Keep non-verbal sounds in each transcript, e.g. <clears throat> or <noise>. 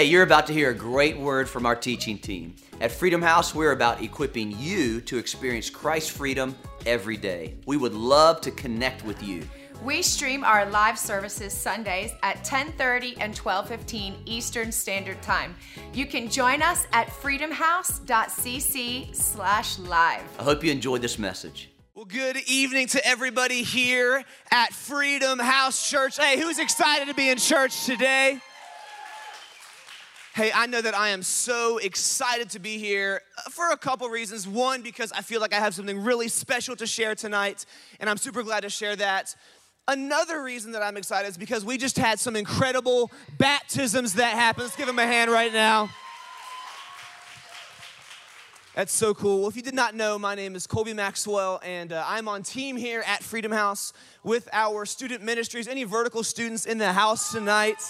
Hey, you're about to hear a great word from our teaching team. At Freedom House, we're about equipping you to experience Christ's freedom every day. We would love to connect with you. We stream our live services Sundays at 10:30 and 12:15 Eastern Standard Time. You can join us at freedomhouse.cc/live. I hope you enjoyed this message. Well, good evening to everybody here at Freedom House Church. Hey, who's excited to be in church today? Hey, I know that I am so excited to be here for a couple reasons. One, because I feel like I have something really special to share tonight, and I'm super glad to share that. Another reason that I'm excited is because we just had some incredible baptisms that happened. Let's give them a hand right now. That's so cool. Well, if you did not know, my name is Colby Maxwell, and uh, I'm on team here at Freedom House with our student ministries. Any vertical students in the house tonight?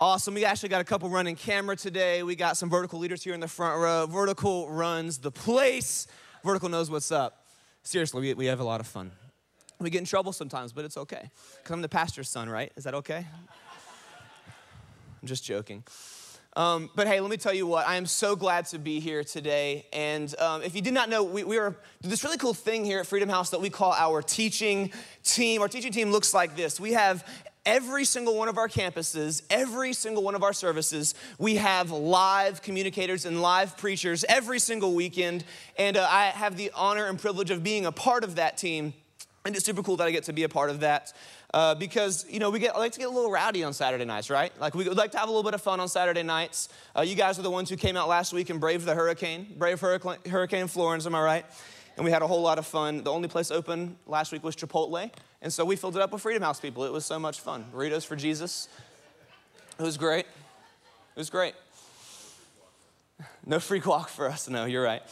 Awesome. We actually got a couple running camera today. We got some vertical leaders here in the front row. Vertical runs the place. Vertical knows what's up. Seriously, we, we have a lot of fun. We get in trouble sometimes, but it's okay. Because I'm the pastor's son, right? Is that okay? I'm just joking. Um, but hey, let me tell you what, I am so glad to be here today. And um, if you did not know, we, we are this really cool thing here at Freedom House that we call our teaching team. Our teaching team looks like this we have every single one of our campuses, every single one of our services, we have live communicators and live preachers every single weekend. And uh, I have the honor and privilege of being a part of that team. And it's super cool that I get to be a part of that. Uh, because you know we get I like to get a little rowdy on Saturday nights, right? Like we like to have a little bit of fun on Saturday nights. Uh, you guys are the ones who came out last week and braved the hurricane, brave hurricane Florence. Am I right? And we had a whole lot of fun. The only place open last week was Chipotle, and so we filled it up with Freedom House people. It was so much fun. Burritos for Jesus. It was great. It was great. No free walk for us. No, you're right.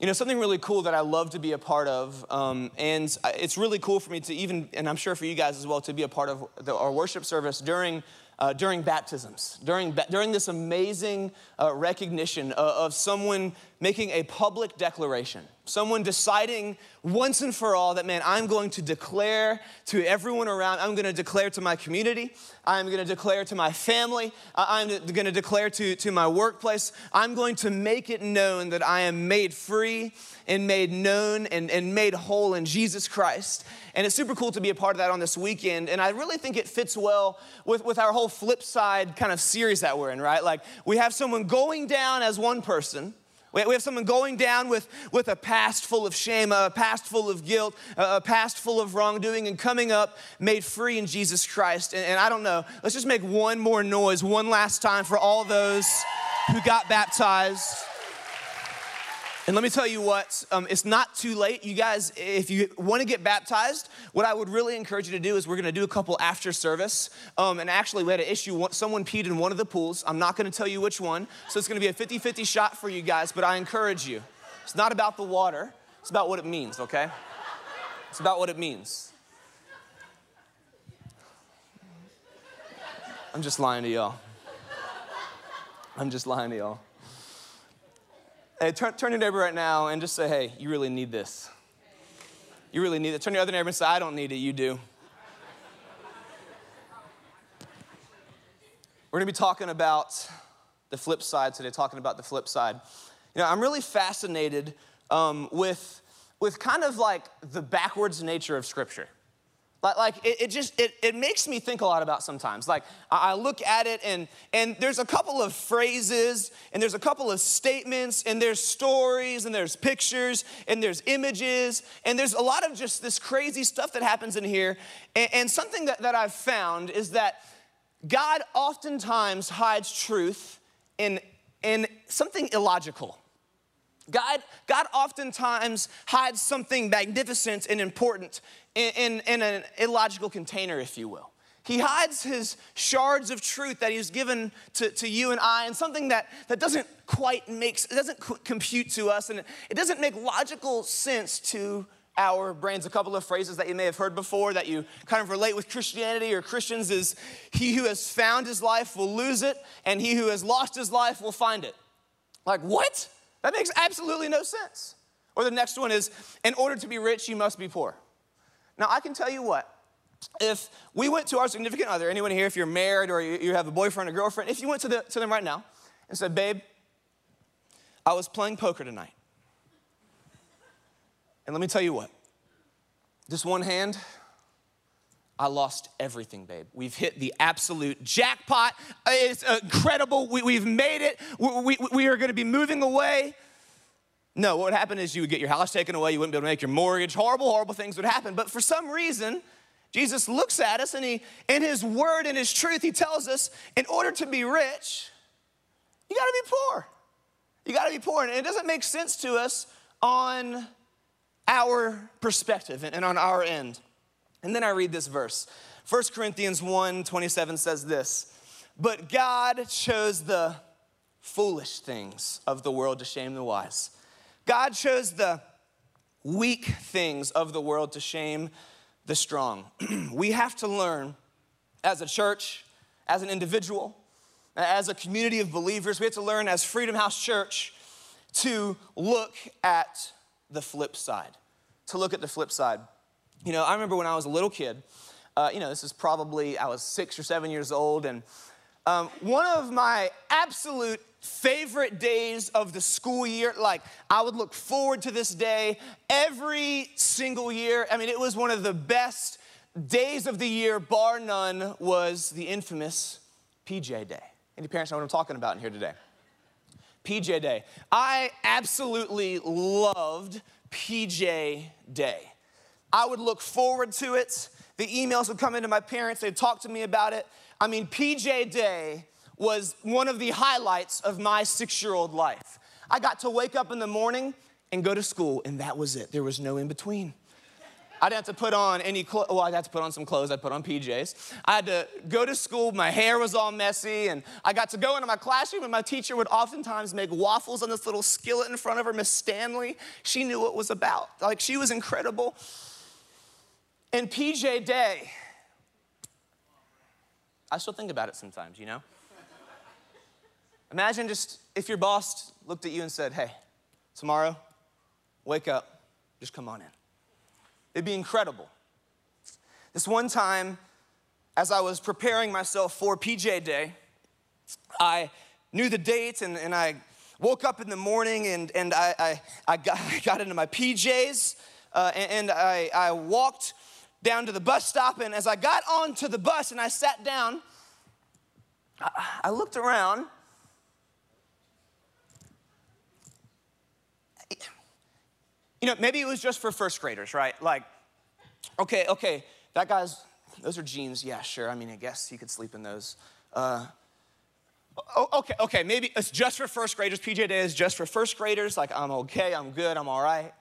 You know, something really cool that I love to be a part of, um, and it's really cool for me to even, and I'm sure for you guys as well, to be a part of the, our worship service during uh, during baptisms, during, during this amazing uh, recognition of, of someone making a public declaration, someone deciding once and for all that, man, I'm going to declare to everyone around, I'm going to declare to my community, I'm going to declare to my family, I'm going to declare to, to my workplace, I'm going to make it known that I am made free and made known and, and made whole in Jesus Christ. And it's super cool to be a part of that on this weekend. And I really think it fits well with, with our whole flip side kind of series that we're in, right? Like we have someone going down as one person. We have someone going down with, with a past full of shame, a past full of guilt, a past full of wrongdoing, and coming up made free in Jesus Christ. And, and I don't know, let's just make one more noise one last time for all those who got baptized. And let me tell you what, um, it's not too late. You guys, if you want to get baptized, what I would really encourage you to do is we're going to do a couple after service. Um, and actually, we had an issue. Someone peed in one of the pools. I'm not going to tell you which one. So it's going to be a 50 50 shot for you guys, but I encourage you. It's not about the water, it's about what it means, okay? It's about what it means. I'm just lying to y'all. I'm just lying to y'all. Hey, turn, turn your neighbor right now and just say, hey, you really need this. You really need it. Turn your other neighbor and say, I don't need it, you do. We're gonna be talking about the flip side today, talking about the flip side. You know, I'm really fascinated um, with, with kind of like the backwards nature of Scripture. Like, like it, it, just it, it makes me think a lot about sometimes. Like I, I look at it and and there's a couple of phrases and there's a couple of statements and there's stories and there's pictures and there's images and there's a lot of just this crazy stuff that happens in here. And, and something that, that I've found is that God oftentimes hides truth in in something illogical. God, God oftentimes hides something magnificent and important in, in, in an illogical container, if you will. He hides his shards of truth that he's given to, to you and I, and something that, that doesn't quite make, it doesn't compute to us, and it doesn't make logical sense to our brains. A couple of phrases that you may have heard before that you kind of relate with Christianity or Christians is He who has found his life will lose it, and he who has lost his life will find it. Like, what? That makes absolutely no sense. Or the next one is In order to be rich, you must be poor. Now, I can tell you what, if we went to our significant other, anyone here, if you're married or you, have a boyfriend or girlfriend, if you went to, the, to them right now and said, Babe, I was playing poker tonight. And let me tell you what, this one hand, I lost everything, babe. We've hit the absolute jackpot. It's incredible. We, have made it. We, we, we are going to be moving away. No, what would happen is you would get your house taken away. You wouldn't be able to make your mortgage. Horrible, horrible things would happen. But for some reason, Jesus looks at us and he, in his word and his truth, he tells us in order to be rich, you got to be poor. You got to be poor. And it doesn't make sense to us on our perspective and on our end. And then I read this verse. 1 Corinthians 1 27 says this But God chose the foolish things of the world to shame the wise. God chose the weak things of the world to shame the strong. <clears throat> we have to learn as a church, as an individual, as a community of believers, we have to learn as Freedom House Church to look at the flip side. To look at the flip side. You know, I remember when I was a little kid, uh, you know, this is probably, I was six or seven years old, and um, one of my absolute favorite days of the school year, like I would look forward to this day every single year. I mean, it was one of the best days of the year, bar none, was the infamous PJ Day. Any parents know what I'm talking about in here today? PJ Day. I absolutely loved PJ Day. I would look forward to it. The emails would come into my parents, they'd talk to me about it. I mean, PJ Day was one of the highlights of my six year old life. I got to wake up in the morning and go to school, and that was it. There was no in between. I didn't have to put on any clothes. Well, I had to put on some clothes. I put on PJs. I had to go to school. My hair was all messy. And I got to go into my classroom, and my teacher would oftentimes make waffles on this little skillet in front of her, Miss Stanley. She knew what it was about. Like, she was incredible. And PJ Day, I still think about it sometimes, you know? Imagine just if your boss looked at you and said, hey, tomorrow, wake up, just come on in. It'd be incredible. This one time, as I was preparing myself for PJ Day, I knew the date and, and I woke up in the morning and, and I, I, I, got, <laughs> I got into my PJs uh, and, and I, I walked down to the bus stop. And as I got onto the bus and I sat down, I, looked around. You know, maybe it was just for first graders, right? Like, okay, okay, that guy's, those are jeans. Yeah, sure. I mean, I guess he could sleep in those. Uh, okay, okay, maybe it's just for first graders. PJ Day is just for first graders. Like, I'm okay, I'm good, I'm all right.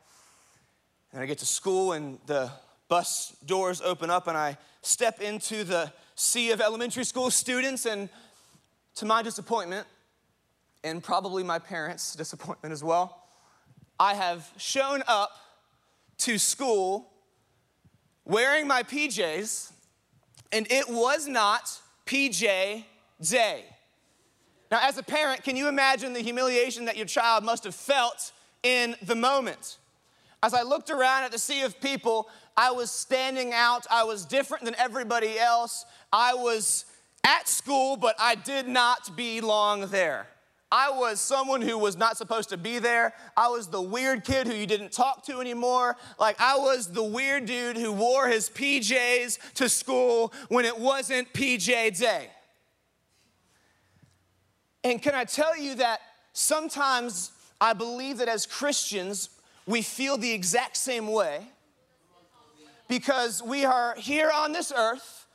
And I get to school, and the bus doors open up and I step into the sea of elementary school students, and to my disappointment, and probably my parents' disappointment as well, I have shown up to school wearing my PJs, and it was not PJ day. Now, as a parent, can you imagine the humiliation that your child must have felt in the moment? As I looked around at the sea of people, I was standing out. I was different than everybody else. I was at school, but I did not belong there. I was someone who was not supposed to be there. I was the weird kid who you didn't talk to anymore. Like, I was the weird dude who wore his PJs to school when it wasn't PJ day. And can I tell you that sometimes I believe that as Christians, we feel the exact same way because we are here on this earth.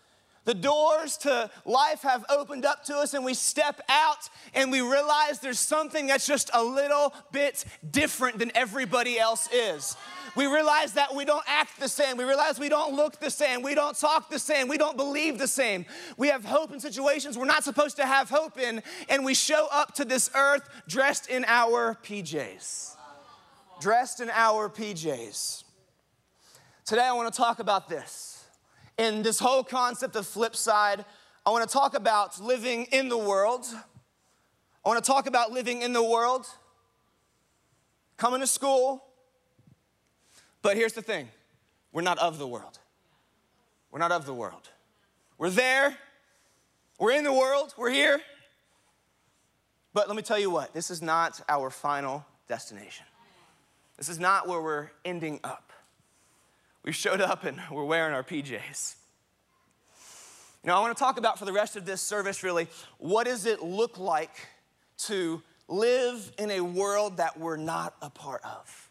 The doors to life have opened up to us, and we step out and we realize there's something that's just a little bit different than everybody else is. We realize that we don't act the same. We realize we don't look the same. We don't talk the same. We don't believe the same. We have hope in situations we're not supposed to have hope in, and we show up to this earth dressed in our PJs dressed in our PJs. Today, I want to talk about this. In this whole concept of flip side, I want to talk about living in the world. I want to talk about living in the world, coming to school. But here's the thing we're not of the world, We're not of the world. We're there. We're in the world. We're here. But let me tell you what, this is not our final destination. This is not where we're ending up. We showed up and we're wearing our PJs. You know, I want to talk about for the rest of this service really what does it look like to live in a world that we're not a part of?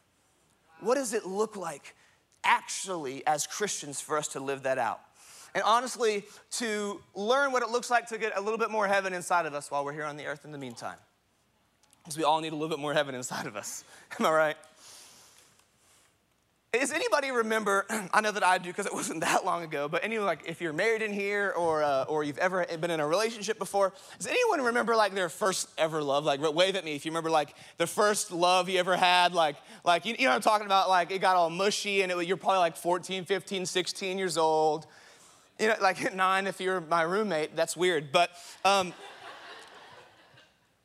What does it look like actually as Christians for us to live that out? And honestly, to learn what it looks like to get a little bit more heaven inside of us while we're here on the earth in the meantime. Because we all need a little bit more heaven inside of us. <laughs> Am I right? Does anybody remember? <clears throat> I know that I do because it wasn't that long ago. But any like, if you're married in here or uh, or you've ever been in a relationship before, does anyone remember like their first ever love? Like, wave at me if you remember like the first love you ever had. Like, like you, you know what I'm talking about? Like it got all mushy and it, you're probably like 14, 15, 16 years old. You know, like at <laughs> nine if you're my roommate. That's weird, but. Um,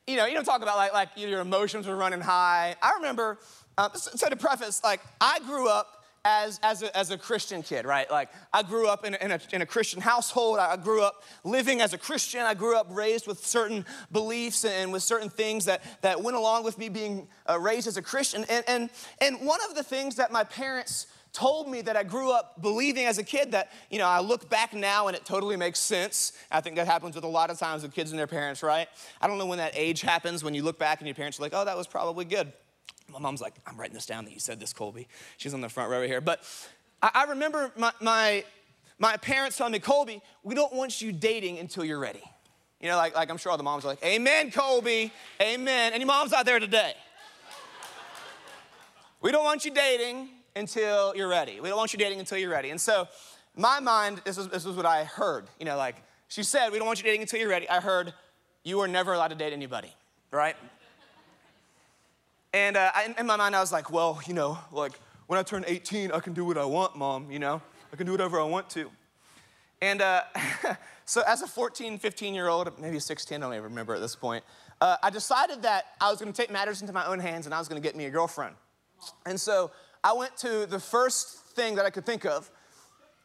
you know, you don't talk about like, like your emotions were running high. I remember um, so to preface, like I grew up as, as, a, as a Christian kid, right? Like I grew up in a, in, a, in a Christian household. I grew up living as a Christian. I grew up raised with certain beliefs and with certain things that, that went along with me being uh, raised as a Christian. And, and, and one of the things that my parents told me that I grew up believing as a kid that, you know, I look back now and it totally makes sense. I think that happens with a lot of times with kids and their parents, right? I don't know when that age happens when you look back and your parents are like, oh, that was probably good. My mom's like, I'm writing this down that you said this, Colby. She's on the front row right here. But I, I remember my, my, my parents telling me, Colby, we don't want you dating until you're ready. You know, like, like I'm sure all the moms are like, Amen, Colby, Amen. Any moms out there today? <laughs> we don't want you dating until you're ready. We don't want you dating until you're ready. And so, my mind, this was, this was what I heard. You know, like she said, we don't want you dating until you're ready. I heard, you are never allowed to date anybody, right? And uh, I, in my mind, I was like, well, you know, like when I turn 18, I can do what I want, mom, you know? I can do whatever I want to. And uh, <laughs> so, as a 14, 15 year old, maybe 16, I don't even remember at this point, uh, I decided that I was gonna take matters into my own hands and I was gonna get me a girlfriend. And so, I went to the first thing that I could think of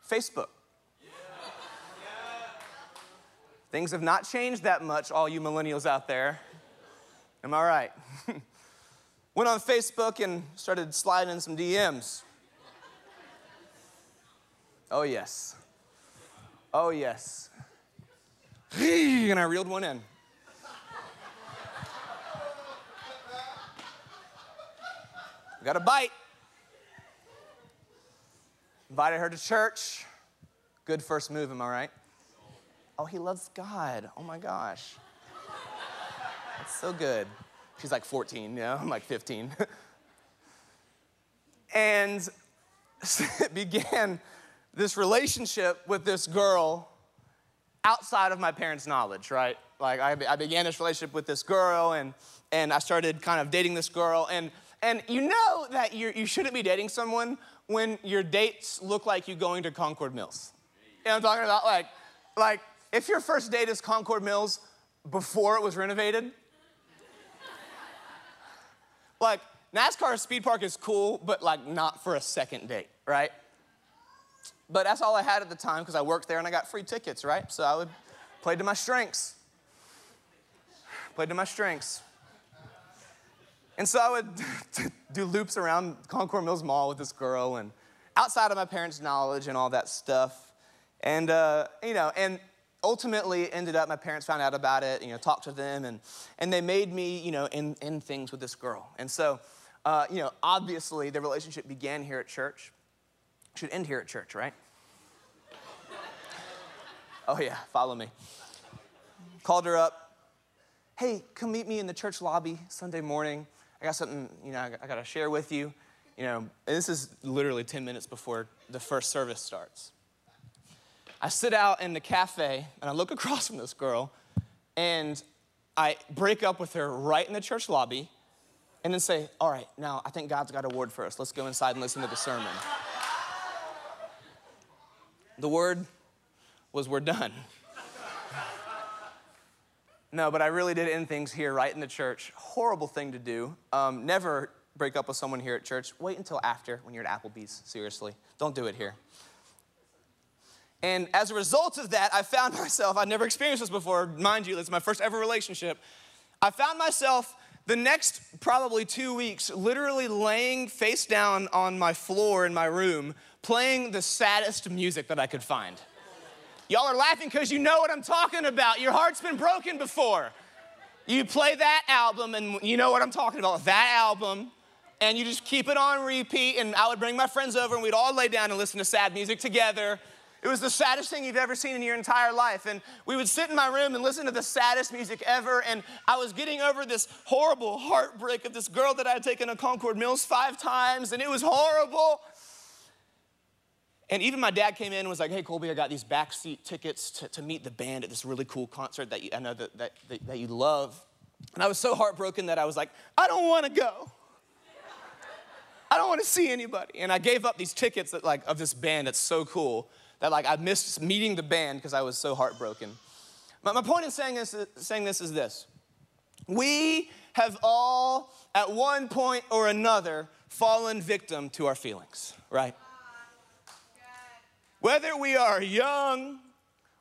Facebook. Things have not changed that much, all you millennials out there. Am I right? <laughs> Went on Facebook and started sliding in some DMs. Oh, yes. Oh, yes. And I reeled one in. Got a bite. Invited her to church. Good first move, am I right? Oh, he loves God. Oh my gosh. That's so good. She's like 14, you know, <laughs> I'm like 15. <laughs> and <laughs> began this relationship with this girl outside of my parents' knowledge, right? Like I, I began this relationship with this girl and, and I started kind of dating this girl. And, and you know that you you shouldn't be dating someone when your dates look like you going to Concord Mills. You know what I'm talking about? Like, like if your first date is Concord Mills before it was renovated, like, NASCAR speed park is cool, but like not for a second date, right? But that's all I had at the time because I worked there and I got free tickets, right? So I would play to my strengths. Play to my strengths. And so I would <laughs> do loops around Concord Mills Mall with this girl and outside of my parents' knowledge and all that stuff. And, uh, you know, and ultimately ended up my parents found out about it you know talked to them and and they made me you know in things with this girl. And so uh, you know obviously the relationship began here at church. Should end here at church right? Oh yeah follow me. Called her up. Hey come meet me in the church lobby sunday morning. I got something you know i got to share with you. You know and this is literally 10 minutes before the first service starts I sit out in the cafe and I look <laughs> across from this girl and I break up with her right in the church lobby and then say, All right, now I think God's got a word for us. Let's go inside and listen to the sermon. The word was, We're done. <laughs> No, but I really did end things here right in the church. Horrible thing to do. Um, never break up with someone here at church. Wait until after when you're at Applebee's, seriously. Don't do it here. And as a result of that, I found <laughs> myself, I'd never experienced this before, mind you, it's my first ever relationship. I found myself the next probably two weeks literally laying face down on my floor in my room, playing the saddest music that I could find. Y'all are laughing because you know what I'm talking about. Your heart's been broken before. You play that album, and you know what I'm talking about that album, and you just keep it on repeat. And I would bring my friends over, and we'd all lay down and listen to sad music together. It was the saddest thing you've ever seen in your entire life. And we would sit in my room and listen to the saddest music ever. And I was getting over this horrible heartbreak of this girl that I had taken to Concord Mills five times, and it was horrible. And even my dad came in and was like, hey, Colby, I got these backseat tickets to, to meet the band at this really cool concert that you, I know that, that, that, that you love. And I was so heartbroken that I was like, I don't want to go. I don't want to see anybody. And I gave up these tickets that, like, of this band that's so cool that like I missed meeting the band because I was so heartbroken. My, my point in saying this, saying this is this. We have all, at one point or another, fallen victim to our feelings, right? Whether we are young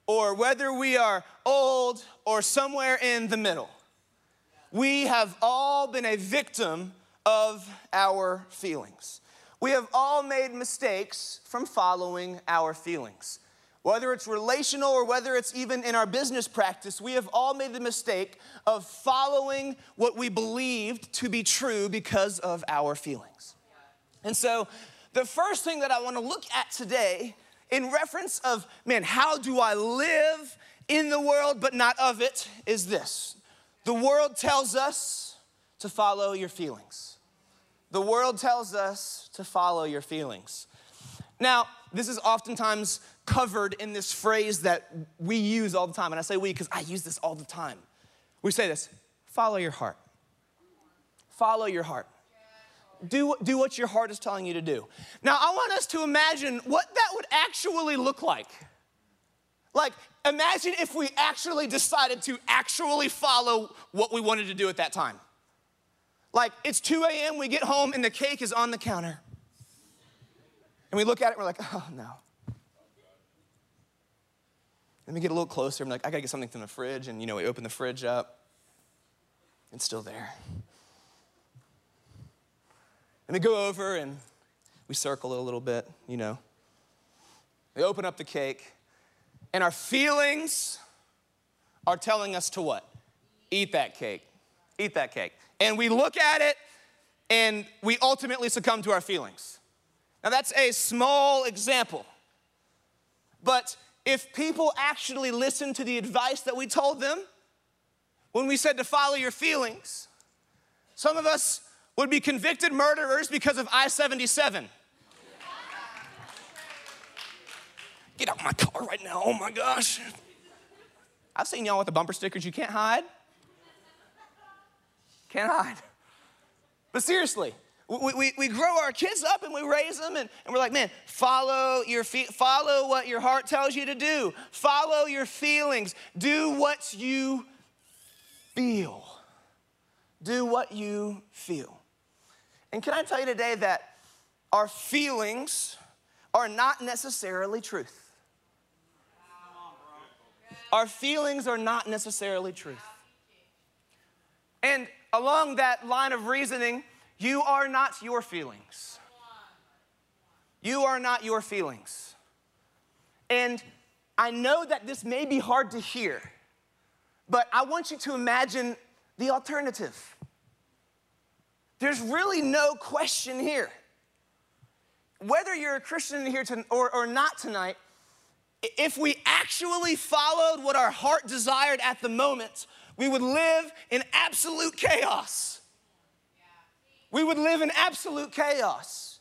or whether we are old or somewhere in the middle, we have all been a victim of our feelings. We have all made mistakes from following our feelings. Whether it's relational or whether it's even in our business practice, we have all made the mistake of following what we believed to be true because of our feelings. And so, the first thing that I want to look at today in reference of, man, how do I live in the world but not of it, is this. The world tells us to follow your feelings. The world tells us to follow your feelings. Now, this is oftentimes covered in this phrase that we use all the time. And I say we because I use this all the time. We say this follow your heart. Follow your heart do, do what your heart is telling you to do. Now, I want us to imagine what that would actually look like. Like, imagine if we actually decided to actually follow what we wanted to do at that time. Like, it's 2 a.m., we get home, and the cake is on the counter. And we look at it, and we're like, oh no. Let me get a little closer, I'm like, I gotta get something from the fridge, and you know, we open the fridge up, it's still there. And we go over and we circle it a little bit, you know. We open up the cake, and our feelings are telling us to what? Eat that cake. Eat that cake. And we look at it, and we ultimately succumb to our feelings. Now, that's a small example. But if people actually listened to the advice that we told them when we said to follow your feelings, some of us would be convicted murderers because of I 77. Get out my car right now, oh my gosh. I've seen y'all with the bumper stickers, you can't hide. Can't hide. <laughs> But seriously, we, we, we grow our kids up and we raise them and, and we're like, man, follow your feet, follow what your heart tells you to do. Follow your feelings. Do what you feel. Do what you feel. And can I tell you today that our feelings are not necessarily truth? Our feelings are not necessarily truth. And along that line of reasoning, you are not your feelings. You are not your feelings. And I know that this may be hard to hear, but I want you to imagine the alternative. There's really no question here. Whether you're a Christian here to, or, or not tonight, if we actually followed what our heart desired at the moment, we would live in absolute chaos. We would live in absolute chaos.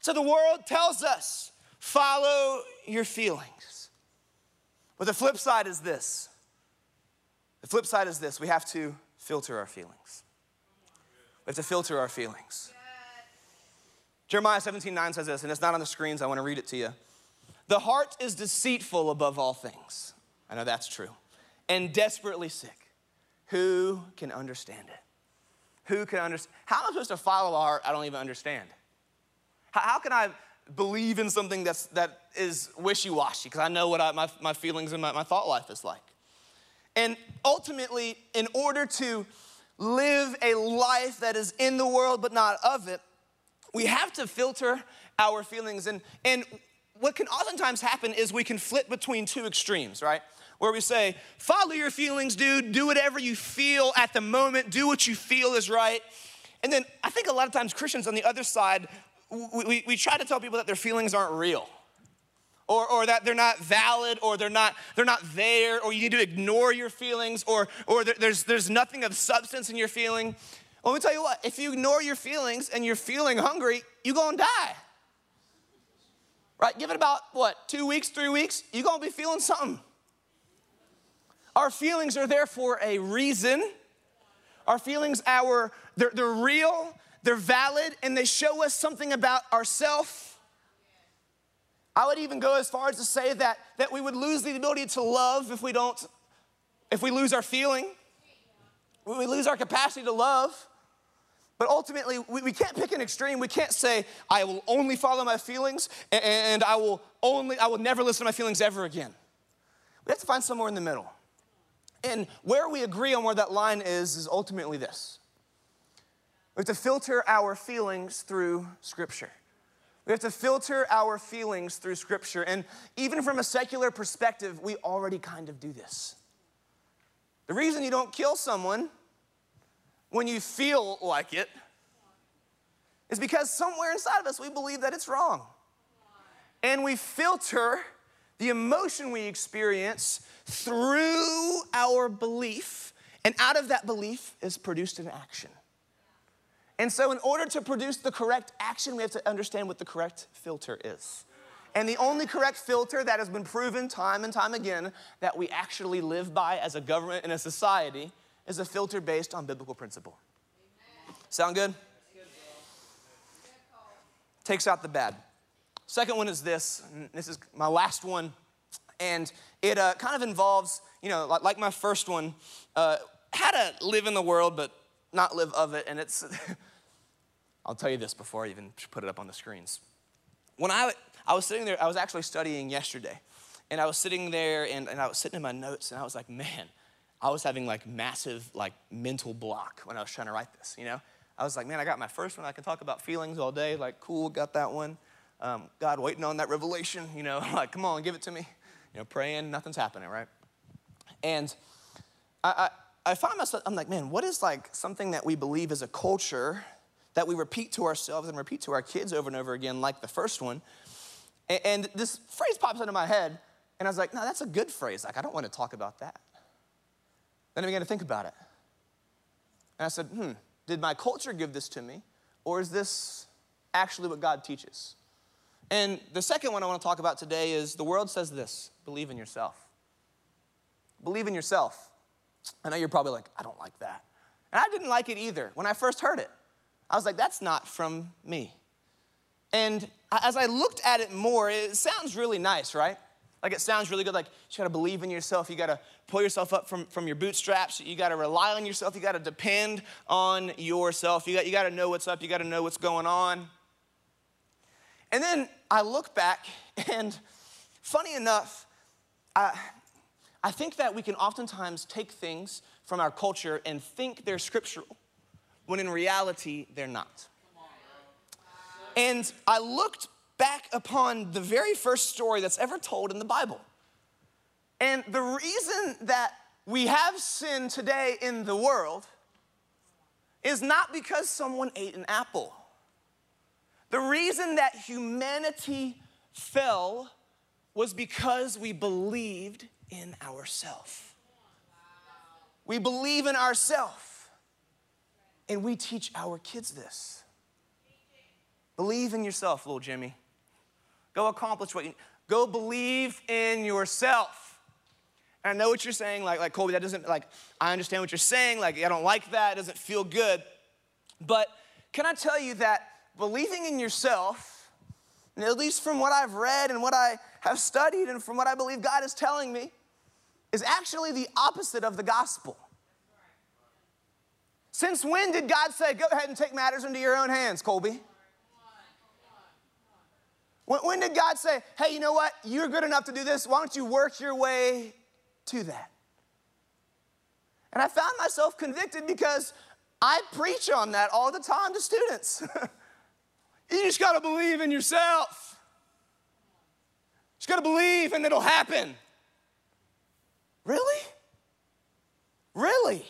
So the world tells us follow your feelings. But the flip side is this the flip side is this we have to filter our feelings. We have to filter our feelings. Jeremiah 17 9 says this, and it's not on the screens. I want to read it to you. The heart is deceitful above all things. I know that's true. And desperately sick. Who can understand it? Who can understand? How am I supposed to follow a heart I don't even understand? How, how can I believe in something that's, that is wishy washy because I know what I, my, my feelings and my, my thought life is like. And ultimately, in order to live a life that is in the world but not of it, we have to filter our feelings. And, and what can oftentimes happen is we can flip between two extremes, right? Where we say, follow your feelings, dude, do whatever you feel at the moment, do what you feel is right. And then I think a lot of times Christians on the other side, we, we, we try to tell people that their feelings aren't real. Or, or, that they're not valid or they're not they're not there or you need to ignore your feelings or or there's there's nothing of substance in your feeling. Let me tell you what if you ignore your feelings and you're feeling hungry you're gonna die. Right? Give it about what two weeks three weeks you're gonna be feeling something our feelings are there for a reason our feelings our they're, they're real they're valid and they show us something about ourselves I would even go as far as to say that, that we would lose the ability to love if we don't, if we lose our feeling, we lose our capacity to love. But ultimately, we, we can't pick an extreme. We can't say, I will only follow my feelings and, and I will only, I will never listen to my feelings ever again. We have to find somewhere in the middle. And where we agree on where that line is, is ultimately this. We have to filter our feelings through Scripture. We have to filter our feelings through Scripture. And even from a secular perspective, we already kind of do this. The reason you don't kill someone when you feel like it is because somewhere inside of us we believe that it's wrong. And we filter the emotion we experience through our belief, and out of that belief is produced an action. And so, in order to produce the correct action, we have to understand what the correct filter is. And the only correct filter that has been proven time and time again that we actually live by as a government and a society is a filter based on biblical principle. Amen. Sound good? Takes out the bad. Second one is this, this is my last one, and it uh, kind of involves, you know, like, like my first one, uh, how to live in the world but not live of it, and it's <laughs> I'll tell you this before I even put it up on the screens. When I, I was sitting there, I was actually studying yesterday, and I was sitting there and, and I was sitting in my notes, and I was like, man, I was having like massive like mental block when I was trying to write this, you know? I was like, man, I got my first one. I can talk about feelings all day. Like, cool, got that one. Um, God, waiting on that revelation, you know, <laughs> like, come on, give it to me. You know, praying, nothing's happening, right? And I, I, I find myself, I'm like, man, what is like something that we believe as a culture that we repeat to ourselves and repeat to our kids over and over again, like the first one. And, this phrase pops into my head, and I was like, no, that's a good phrase. Like, I don't want to talk about that. Then I began to think about it. And I said, hmm, did my culture give this to me, or is this actually what God teaches? And the second one I want to talk about today is the world says this believe in yourself. Believe in yourself. I know you're probably like, I don't like that. And I didn't like it either when I first heard it. I was like, that's not from me. And as I looked at it more, it sounds really nice, right? Like it sounds really good. Like you gotta believe in yourself. You gotta pull yourself up from, from your bootstraps. You gotta rely on yourself. You gotta depend on yourself. You, got, you gotta know what's up. You gotta know what's going on. And then I look back, <laughs> and funny enough, I, I think that we can oftentimes take things from our culture and think they're scriptural when in reality, they're not. And I looked back upon the very first story that's ever told in the Bible. And the reason that we have sin today in the world is not because someone ate an apple. The reason that humanity fell was because we believed in ourselves. We believe in ourselves. And we teach our kids this. Believe in yourself, little Jimmy. Go accomplish what you go believe in yourself. And I know what you're saying, like, like Colby, that doesn't like I understand what you're saying, like I don't like that, it doesn't feel good. But can I tell you that believing in yourself, at least from what I've read and what I have studied and from what I believe God is telling me, is actually the opposite of the gospel. Since when did God say, go ahead and take matters into your own hands, Colby? When, when did God say, hey, you know what? You're good enough to do this. Why don't you work your way to that? And I found myself convicted because I preach on that all the time to students. <laughs> you just gotta believe in yourself. Just gotta believe and it'll happen. Really? Really?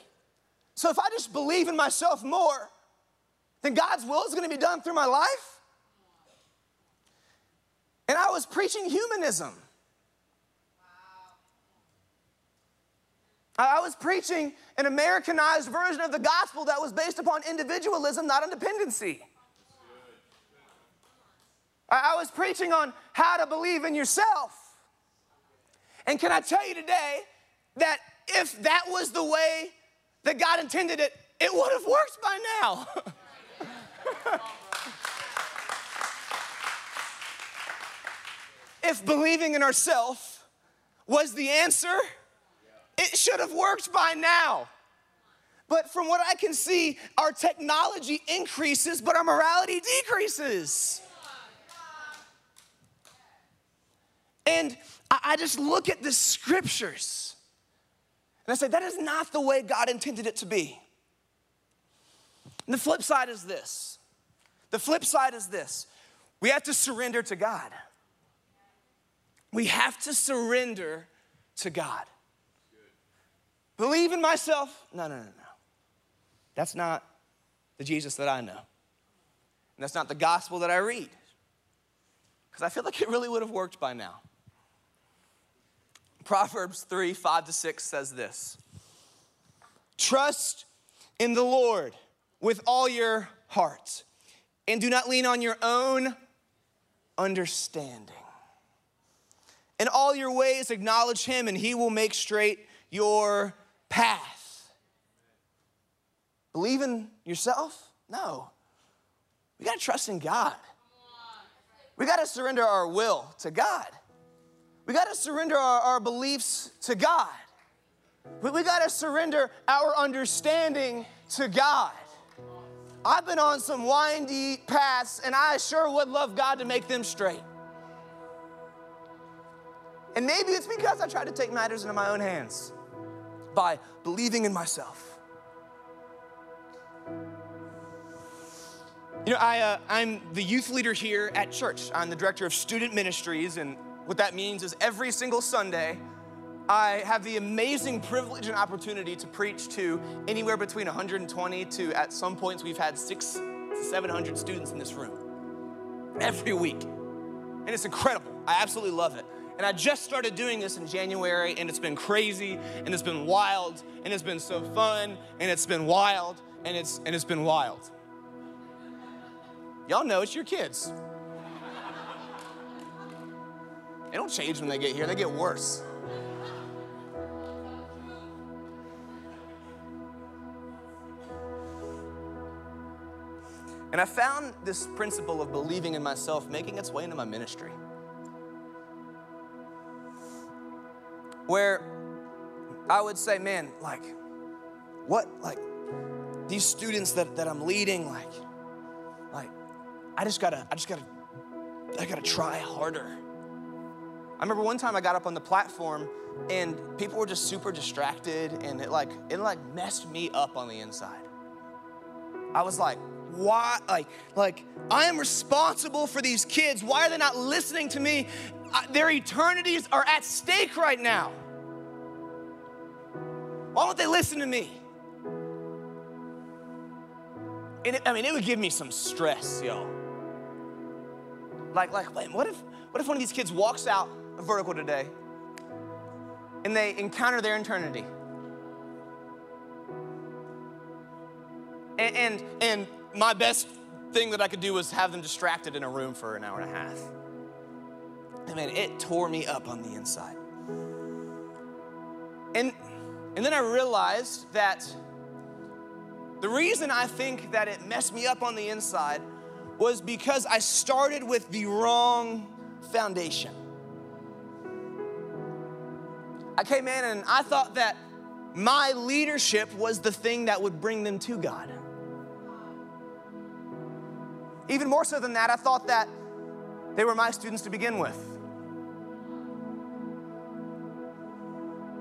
So if I just believe in myself more, then God's will is gonna be done through my life? And I was preaching humanism. I was preaching an Americanized version of the gospel that was based upon individualism, not on dependency. I was preaching on how to believe in yourself. And can I tell you today that if that was the way that God intended it, it would have worked by now. <laughs> if believing in ourselves was the answer, it should have worked by now. But from what I can see, our technology increases, but our morality decreases. And I just look at the scriptures and I say, that is not the way God intended it to be. And the flip side is this the flip side is this we have to surrender to God. We have to surrender to God. Believe in myself? No, no, no, no. That's not the Jesus that I know. And that's not the gospel that I read. Because I feel like it really would have worked by now. Proverbs 3 5 to 6 says this Trust in the Lord with all your heart, and do not lean on your own understanding. In all your ways, acknowledge him, and he will make straight your path. Believe in yourself? No. We got to trust in God. We got to surrender our will to God. We got to surrender our, our, beliefs to God. We, we got to surrender our understanding to God. I've been on some windy paths, and I sure would love God to make them straight. And maybe it's because I tried to take matters into my own hands by believing in myself. You know, I, uh, I'm the youth leader here at church. I'm the director of student ministries, and what that means is every single Sunday, I have the amazing privilege and opportunity to preach to anywhere between 120 to, at some points, we've had six to 700 students in this room every week. And it's incredible. I absolutely love it. And I just started doing this in January, and it's been crazy, and it's been wild, and it's been so fun, and it's been wild, and it's and it's been wild. Y'all know it's your kids. They don't change when they get here, they get worse. And I found this principle of believing in myself making its way into my ministry. where I would say, man, like, what, like, these students that, that I'm leading, like, like, I just gotta, I just gotta, I gotta try harder. I remember one time I got up on the platform and people were just super distracted and it like, it like messed me up on the inside. I was like, why, like, like, I am responsible for these kids. Why are they not listening to me? their eternities are at stake right now. Why won't they listen to me? And it, I mean, it would give me some stress, yo. Like, like, wait, what if, what if one of these kids walks out vertical today and they encounter their eternity? And, and, and my best thing that I could do was have them distracted in a room for an hour and a half. And man, it tore me up on the inside. And, and then I realized that the reason I think that it messed me up on the inside was because I started with the wrong foundation. I came in and I thought that my leadership was the thing that would bring them to God. Even more so than that, I thought that They were my students to begin with.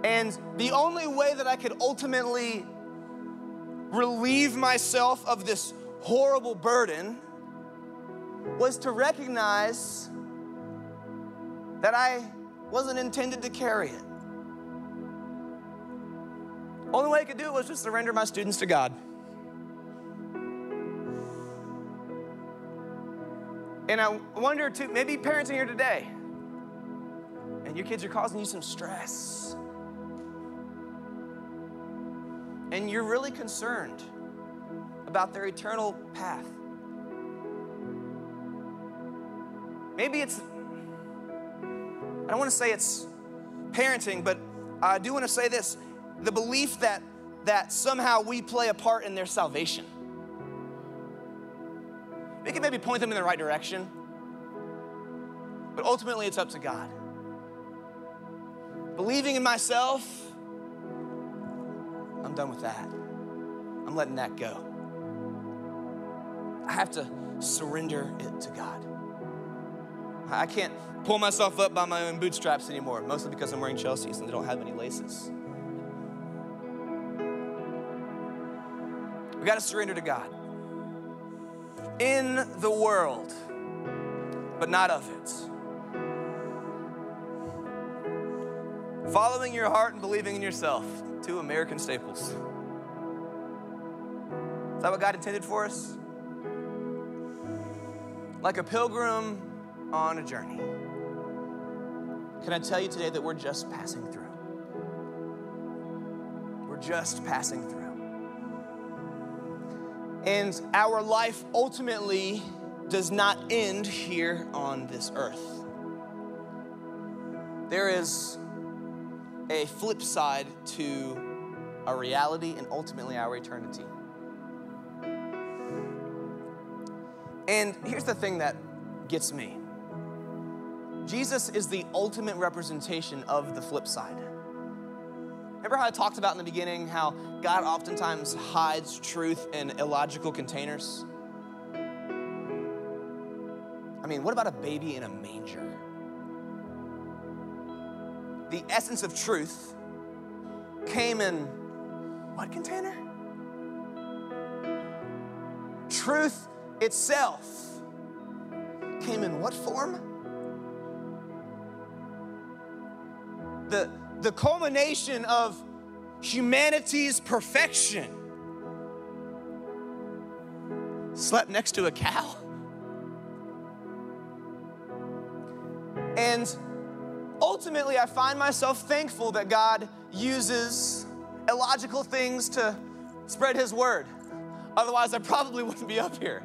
And the only way that I could ultimately relieve myself of this horrible burden was to recognize that I wasn't intended to carry it. Only way I could do it was just surrender my students to God. And I wonder too, maybe parents in here today, and your kids are causing you some stress. And you're really concerned about their eternal path. Maybe it's, I don't want to say it's parenting, but I do want to say this the belief that, that somehow we play a part in their salvation. We can maybe point them in the right direction, but ultimately it's up to God. Believing in myself, I'm done with that. I'm letting that go. I have to surrender it to God. I can't pull myself up by my own bootstraps anymore, mostly because I'm wearing Chelsea's and they don't have any laces. We got to surrender to God. In the world, but not of it. Following your heart and believing in yourself, two American staples. Is that what God intended for us? Like a pilgrim on a journey. Can I tell you today that we're just passing through? We're just passing through. And our life ultimately does not end here on this earth. There is a flip side to our reality and ultimately our eternity. And here's the thing that gets me Jesus is the ultimate representation of the flip side. Remember how I talked about in the beginning how God oftentimes hides truth in illogical containers? I mean, what about a baby in a manger? The essence of truth came in what container? Truth itself came in what form? The, the culmination of humanity's perfection slept next to a cow. And ultimately, I find myself thankful that God uses illogical things to spread His word. Otherwise, I probably wouldn't be up here.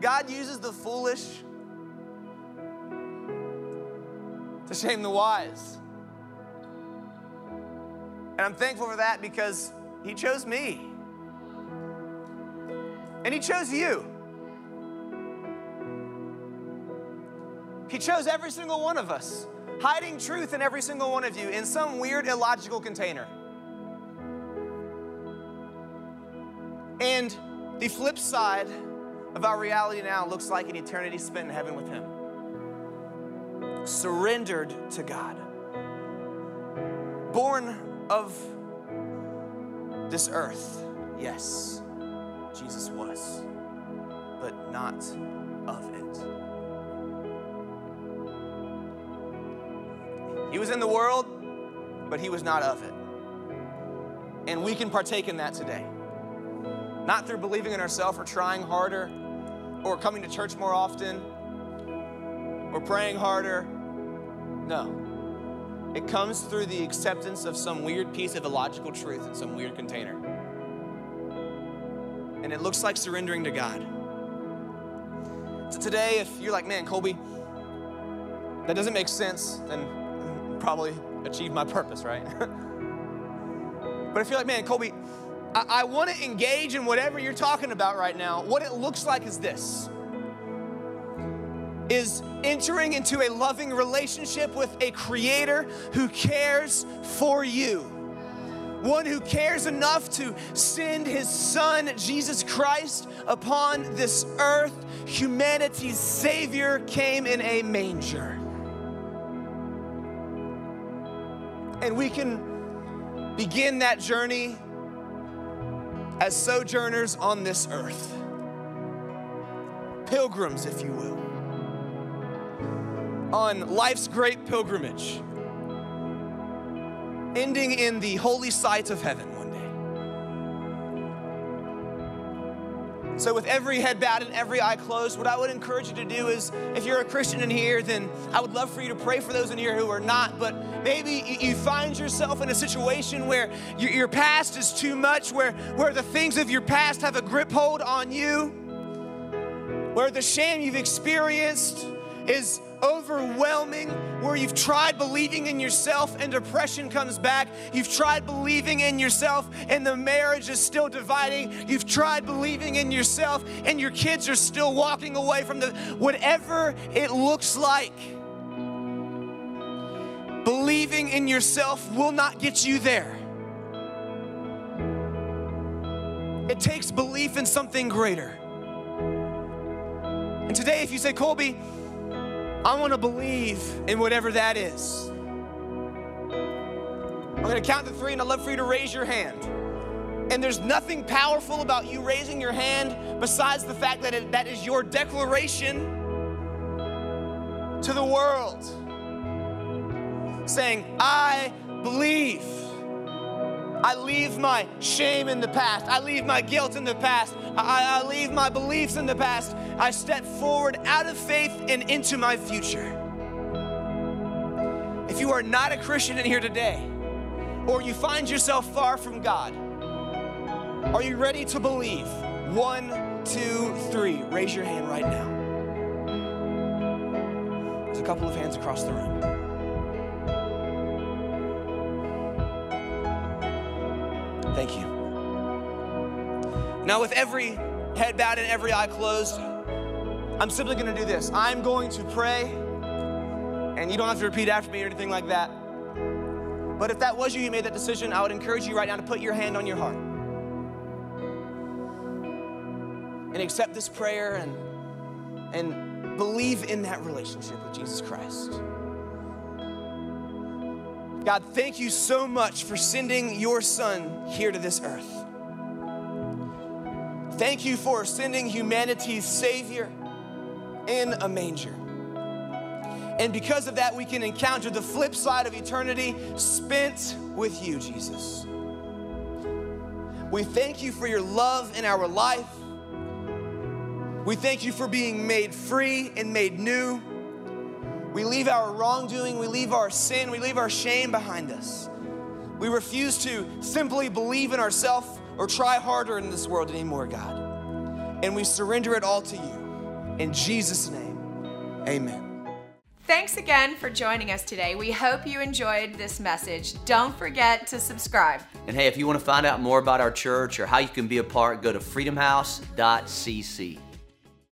God uses the foolish to shame the wise. And I'm thankful for that because He chose me. And He chose you. He chose every single one of us, hiding truth in every single one of you in some weird illogical container. And the flip side of our reality now looks like an eternity spent in heaven with Him. Surrendered to God. Born of this earth, yes, Jesus was, but not of it. He was in the world, but he was not of it. And we can partake in that today. Not through believing in ourselves or trying harder or coming to church more often or praying harder. No. It comes through the acceptance of some weird piece of illogical truth in some weird container. And it looks like surrendering to God. So today, if you're like, man, Colby, that doesn't make sense, then probably achieve my purpose, right? <laughs> but if you're like, man, Colby, I, I want to engage in whatever you're talking about right now, what it looks like is this is entering into a loving relationship with a creator who cares for you. one who cares enough to send his son, Jesus Christ, upon this earth. Humanity's Savior came in a manger. And we can begin that journey as sojourners on this earth, pilgrims, if you will, on life's great pilgrimage ending in the holy sights of heaven one day. So, with every head bowed and every eye closed, what I would encourage you to do is if you're a Christian in here, then I would love for you to pray for those in here who are not. But maybe you find yourself in a situation where your past is too much, where, where the things of your past have a grip hold on you, where the shame you've experienced is overwhelming, where you've tried believing in yourself and depression comes back. You've tried believing in yourself and the marriage is still dividing. You've tried believing in yourself and your kids are still walking away from the whatever it looks like. Believing in yourself will not get you there. It takes belief in something greater. And today, if you say, Colby, I want to believe in whatever that is. I'm going to count to three, and I'd love for you to raise your hand. And there's nothing powerful about you raising your hand besides the fact that it, that is your declaration to the world saying, I believe. I leave my shame in the past. I leave my guilt in the past. I, I, leave my beliefs in the past. I step forward out of faith and into my future. If you are not a Christian in here today, or you find yourself far from God, are you ready to believe? One, two, three. Raise your hand right now. There's a couple of hands across the room. Thank you. Now, with every head bowed and every eye closed, I'm simply going to do this. I'm going to pray, and you don't have to repeat after me or anything like that. But if that was you, you made that decision, I would encourage you right now to put your hand on your heart and accept this prayer and, and believe in that relationship with Jesus Christ. God, thank you so much for sending your son here to this earth. Thank you for sending humanity's Savior in a manger. And because of that, we can encounter the flip side of eternity spent with you, Jesus. We thank you for your love in our life. We thank you for being made free and made new. We leave our wrongdoing, we leave our sin, we leave our shame behind us. We refuse to simply believe in ourselves or try harder in this world anymore, God. And we surrender it all to you. In Jesus' name, amen. Thanks again for joining us today. We hope you enjoyed this message. Don't forget to subscribe. And hey, if you want to find out more about our church or how you can be a part, go to freedomhouse.cc.